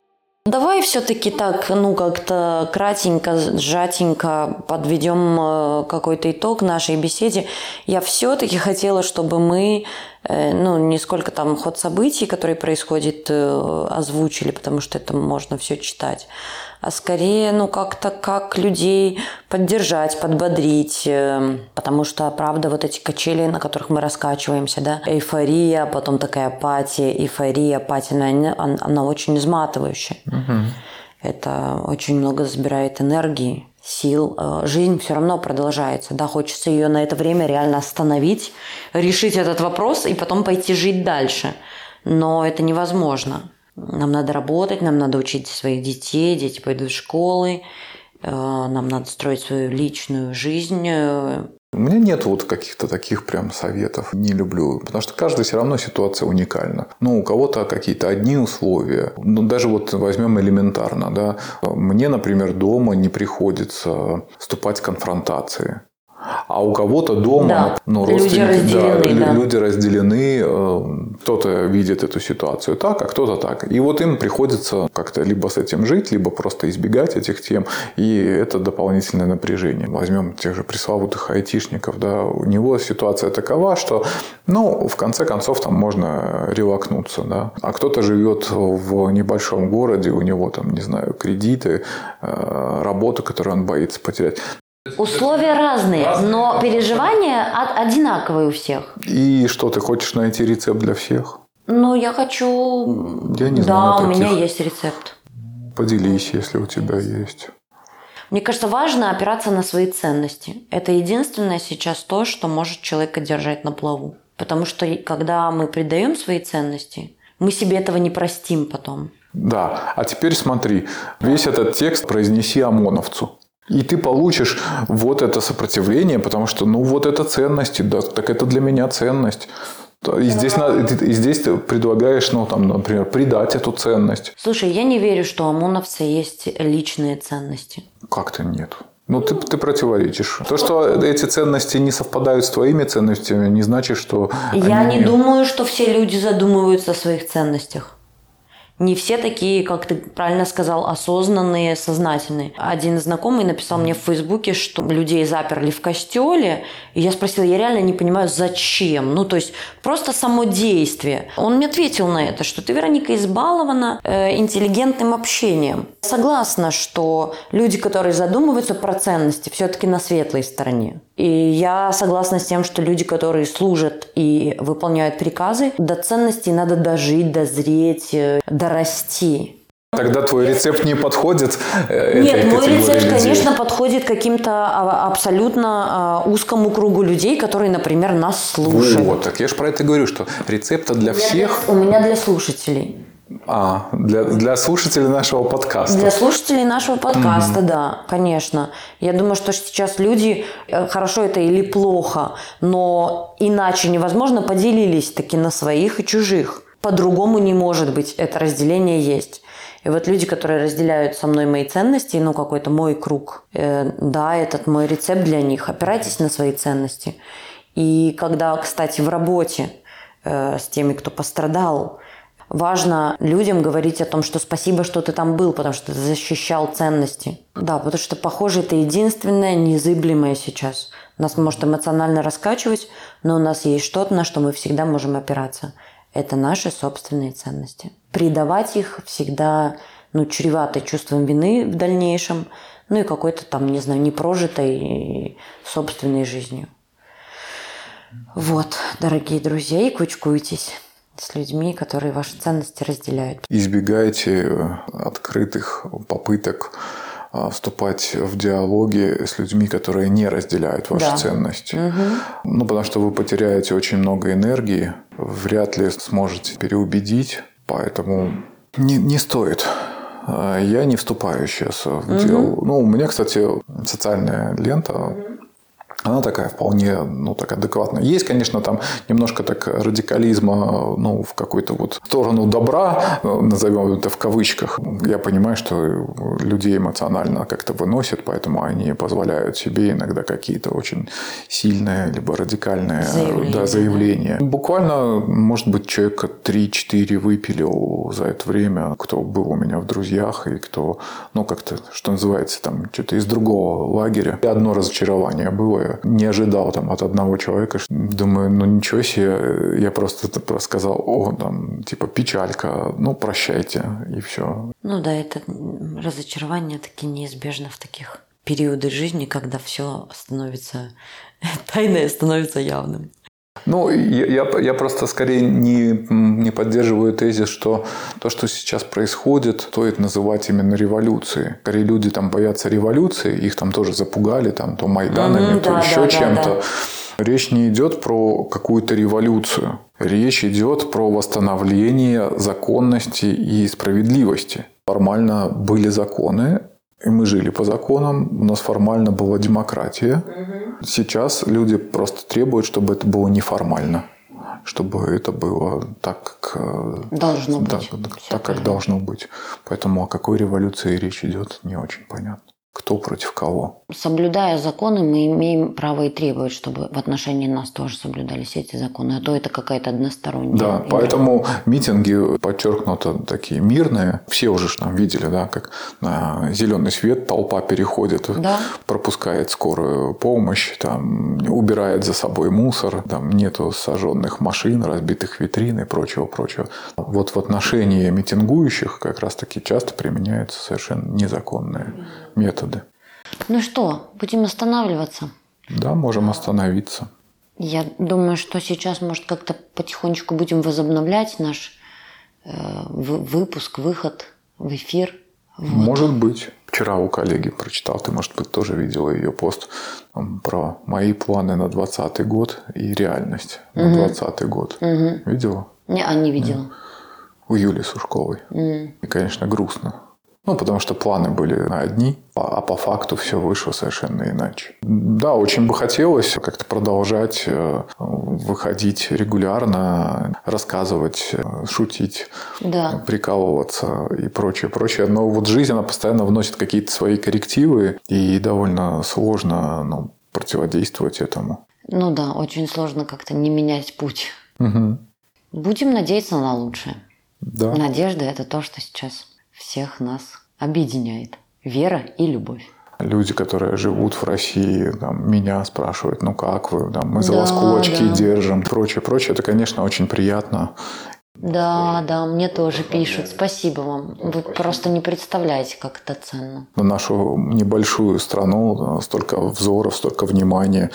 S2: Давай все-таки так, ну, как-то кратенько, сжатенько подведем э, какой-то итог нашей беседе. Я все-таки хотела, чтобы мы, ну, не сколько там ход событий, которые происходят, э, озвучили, потому что это можно все читать, а скорее, ну, как-то как людей поддержать, подбодрить, эм, потому что, правда, вот эти качели, на которых мы раскачиваемся, да, эйфория, потом такая апатия, эйфория, апатия, она, она очень изматывающая. Угу. Это очень много забирает энергии, сил. Э, жизнь все равно продолжается, да, хочется ее на это время реально остановить, решить этот вопрос и потом пойти жить дальше. Но это невозможно. Нам надо работать, нам надо учить своих детей, дети пойдут в школы. э, нам надо строить свою личную жизнь.
S1: У меня нет вот каких-то таких прям советов. Не люблю. Потому что каждая все равно ситуация уникальна. Ну, у кого-то какие-то одни условия. Ну, даже вот возьмем элементарно. Да? Мне, например, дома не приходится вступать в конфронтации. А у кого-то дома,
S2: Да,
S1: ну,
S2: люди
S1: родственники,
S2: разделены,
S1: лю-
S2: да.
S1: люди разделены, э, кто-то видит эту ситуацию так, а кто-то так. И вот им приходится как-то либо с этим жить, либо просто избегать этих тем, и это дополнительное напряжение. Возьмем тех же пресловутых айтишников, да, у него ситуация такова, что, ну, в конце концов, там можно релакнуться, да. А кто-то живет в небольшом городе, у него там, не знаю, кредиты, э, работу, которую он боится потерять.
S6: Условия разные, но переживания од- одинаковые у всех.
S1: И что, ты хочешь найти рецепт для всех?
S2: Но я хочу...
S1: Я не
S2: да,
S1: знаю
S2: у меня есть рецепт.
S1: Поделись, если у тебя есть.
S2: Мне кажется, важно опираться на свои ценности. Это единственное сейчас то, что может человека держать на плаву. Потому что когда мы предаем свои ценности, мы себе этого не простим потом.
S1: Да, а теперь смотри, весь этот текст произнеси ОМОНовцу. И ты получишь вот это сопротивление, потому что, ну, вот это ценности, да, так это для меня ценность. И здесь, и здесь ты предлагаешь, ну, там, например, предать эту ценность.
S2: Слушай, я не верю, что у ОМОНовца есть личные ценности.
S1: Как-то нет. Ну, ты, ты противоречишь. То, что эти ценности не совпадают с твоими ценностями, не значит, что...
S2: Я
S1: они-
S2: не думаю, что все люди задумываются о своих ценностях. Не все такие, как ты правильно сказал, осознанные, сознательные. Один знакомый написал мне в Фейсбуке, что людей заперли в костеле. И я спросила, я реально не понимаю, зачем. Ну, то есть, просто само действие. Он мне ответил на это, что ты, Вероника, избалована э, интеллигентным общением. Согласна, что люди, которые задумываются про ценности, все-таки на светлой стороне. И я согласна с тем, что люди, которые служат и выполняют приказы, до ценностей надо дожить, дозреть, э, дорасти.
S1: Тогда твой рецепт не подходит э,
S2: Нет,
S1: этой
S2: мой
S1: категории
S2: рецепт,
S1: людей.
S2: конечно, подходит каким-то а, абсолютно а, узкому кругу людей, которые, например, нас слушают.
S1: Вот, так я же про это говорю, что рецепта для всех,
S2: У меня для слушателей.
S1: А, для, для слушателей нашего подкаста.
S2: Для слушателей нашего подкаста, да, конечно. Я думаю, что сейчас люди, э, хорошо это или плохо, но иначе невозможно, поделились таки на своих и чужих. По-другому не может быть, это разделение есть. И вот люди, которые разделяют со мной мои ценности, ну, какой-то мой круг, э, да, этот мой рецепт для них. Опирайтесь на свои ценности. И когда, кстати, в работе э, с теми, кто пострадал, важно людям говорить о том, что спасибо, что ты там был, потому что ты защищал ценности. Да, потому что, похоже, это единственное незыблемое сейчас. Нас может эмоционально раскачивать, но у нас есть что-то, на что мы всегда можем опираться. Это наши собственные ценности. Предавать их всегда ну, чревато чувством вины в дальнейшем, ну и какой-то там, не знаю, непрожитой собственной жизнью. Вот, дорогие друзья, и кучкуйтесь с людьми, которые ваши ценности разделяют.
S1: Избегайте э, открытых попыток э, вступать в диалоги с людьми, которые не разделяют ваши
S2: Да.
S1: ценности. Ну, потому что вы потеряете очень много энергии, вряд ли сможете переубедить, поэтому не, не стоит. Э, Я не вступаю сейчас в диалог. Ну, у меня, кстати, социальная лента она такая вполне, ну, так адекватная. Есть, конечно, там немножко так радикализма, ну, в какую-то вот сторону добра, назовем это в кавычках. Я понимаю, что людей эмоционально как-то выносит, поэтому они позволяют себе иногда какие-то очень сильные, либо радикальные
S2: Заявления,
S1: да, заявления. Буквально, может быть, человека 3-4 выпилил за это время, кто был у меня в друзьях и кто, ну, как-то, что называется, там, что-то из другого лагеря. И одно разочарование было. Не ожидал там от одного человека. Думаю, ну, ничего себе. Я просто это сказал, о, там, типа, печалька, ну, прощайте, и все.
S2: Ну да, это разочарование таки неизбежно в таких периоды жизни, когда все становится тайное становится явным.
S1: Ну, я, я, я просто скорее не, не поддерживаю тезис, что то, что сейчас происходит, стоит называть именно революцией. Скорее люди там боятся революции, их там тоже запугали, там то Майданами,
S2: Мгм,
S1: то
S2: да,
S1: еще
S2: да, да,
S1: чем-то. Речь не идет про какую-то революцию. Речь идет про восстановление законности и справедливости. Формально были законы, мы жили по законам, у нас формально была демократия. Сейчас люди просто требуют, чтобы это было неформально чтобы это было так, как э,
S2: должно
S1: да,
S2: быть.
S1: так, как должно быть. Поэтому о какой революции речь идет, не очень понятно кто против кого.
S2: Соблюдая законы, мы имеем право и требовать, чтобы в отношении нас тоже соблюдались эти законы. А то это какая-то односторонняя.
S1: Да,
S2: игра.
S1: поэтому митинги подчеркнуто такие мирные. Все уже нам видели, да, как на зеленый свет толпа переходит,
S2: Да.
S1: пропускает скорую помощь, там, убирает за собой мусор, там нету сожженных машин, разбитых витрин и прочего, прочего. Вот в отношении митингующих как раз-таки часто применяются совершенно незаконные методы.
S2: Ну что, будем останавливаться?
S1: Да, можем остановиться.
S2: Я думаю, что сейчас, может, как-то потихонечку будем возобновлять наш э, вы- выпуск, выход в эфир. Вот.
S1: Может быть. Вчера у коллеги прочитал, ты, может быть, тоже видела ее пост там, про мои планы на 2020 год и реальность на 2020 год. Видела?
S2: Не, а не видела.
S1: У Юли Сушковой. И, конечно, грустно. Ну, потому что планы были на одни, а а по факту все вышло совершенно иначе. Да, очень бы хотелось как-то продолжать э, выходить регулярно, рассказывать, э, шутить,
S2: Да.
S1: прикалываться и прочее, прочее. Но вот жизнь, она постоянно вносит какие-то свои коррективы, и довольно сложно ну, противодействовать этому.
S2: Ну да, очень сложно как-то не менять путь. Будем надеяться на лучшее.
S1: Да.
S2: Надежда – это то, что сейчас всех нас объединяет. Вера и любовь.
S1: Люди, которые живут в России, там, меня спрашивают, ну как вы, там, мы за
S2: Да,
S1: вас кулачки
S2: да.
S1: держим, прочее, прочее. Это, конечно, очень приятно.
S2: Да, да, мне тоже пишут. Спасибо вам. Вы просто не представляете, как это ценно.
S1: На нашу небольшую страну столько взоров, столько внимания.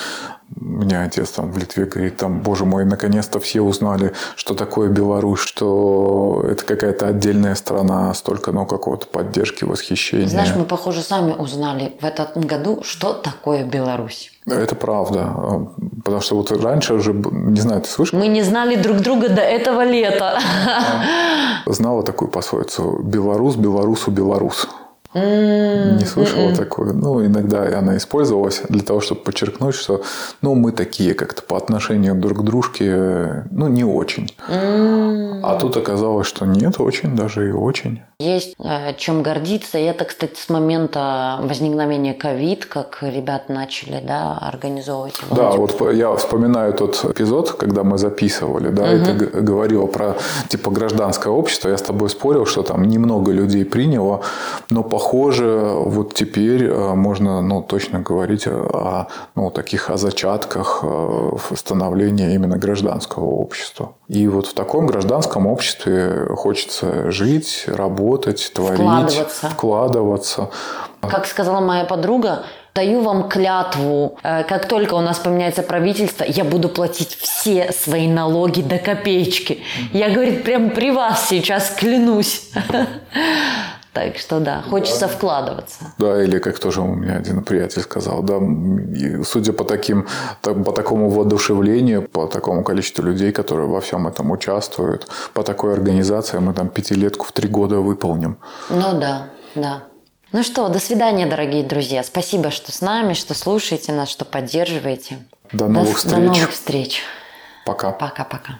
S1: Меня отец там в Литве говорит, там, боже мой, наконец-то все узнали, что такое Беларусь, что это какая-то отдельная страна, столько, ну, какого-то поддержки, восхищения.
S2: Знаешь, мы, похоже, сами узнали в этом году, что такое Беларусь.
S1: Это правда. Потому что вот раньше уже, не знаю, ты слышал,
S2: Мы не знали друг друга до этого лета.
S1: знала такую пословицу «Белорус, белорусу, белорус». Не слышала такую. Ну, иногда она использовалась для того, чтобы подчеркнуть, что ну, мы такие как-то по отношению друг к дружке, ну, не очень. А тут оказалось, что нет, очень, даже и очень.
S2: Есть э, чем гордиться. И это, кстати, с момента возникновения ковид, как ребят начали да, организовывать его.
S1: Да, вот я вспоминаю тот эпизод, когда мы записывали, да, и ты говорила про типа гражданское общество. Я с тобой спорил, что там немного людей приняло, но похоже, вот теперь э, можно, ну, точно говорить о, ну, таких о зачатках э, становления именно гражданского общества. И вот в таком гражданском обществе хочется жить, работать, творить,
S2: Вкладываться.
S1: вкладываться.
S2: Как сказала моя подруга, даю вам клятву, э, как только у нас поменяется правительство, я буду платить все свои налоги до копеечки. Я, говорит, прям при вас сейчас клянусь. Так что да, хочется вкладываться.
S1: Да, или как тоже у меня один приятель сказал, да, судя по таким, так- по такому воодушевлению, по такому количеству людей, которые во всем этом участвуют, по такой организации мы там пятилетку в три года выполним.
S2: Ну да, да. Ну что, до свидания, дорогие друзья. Спасибо, что с нами, что слушаете нас, что поддерживаете.
S1: До новых
S2: До
S1: встреч.
S2: новых встреч.
S1: Пока.
S2: Пока-пока.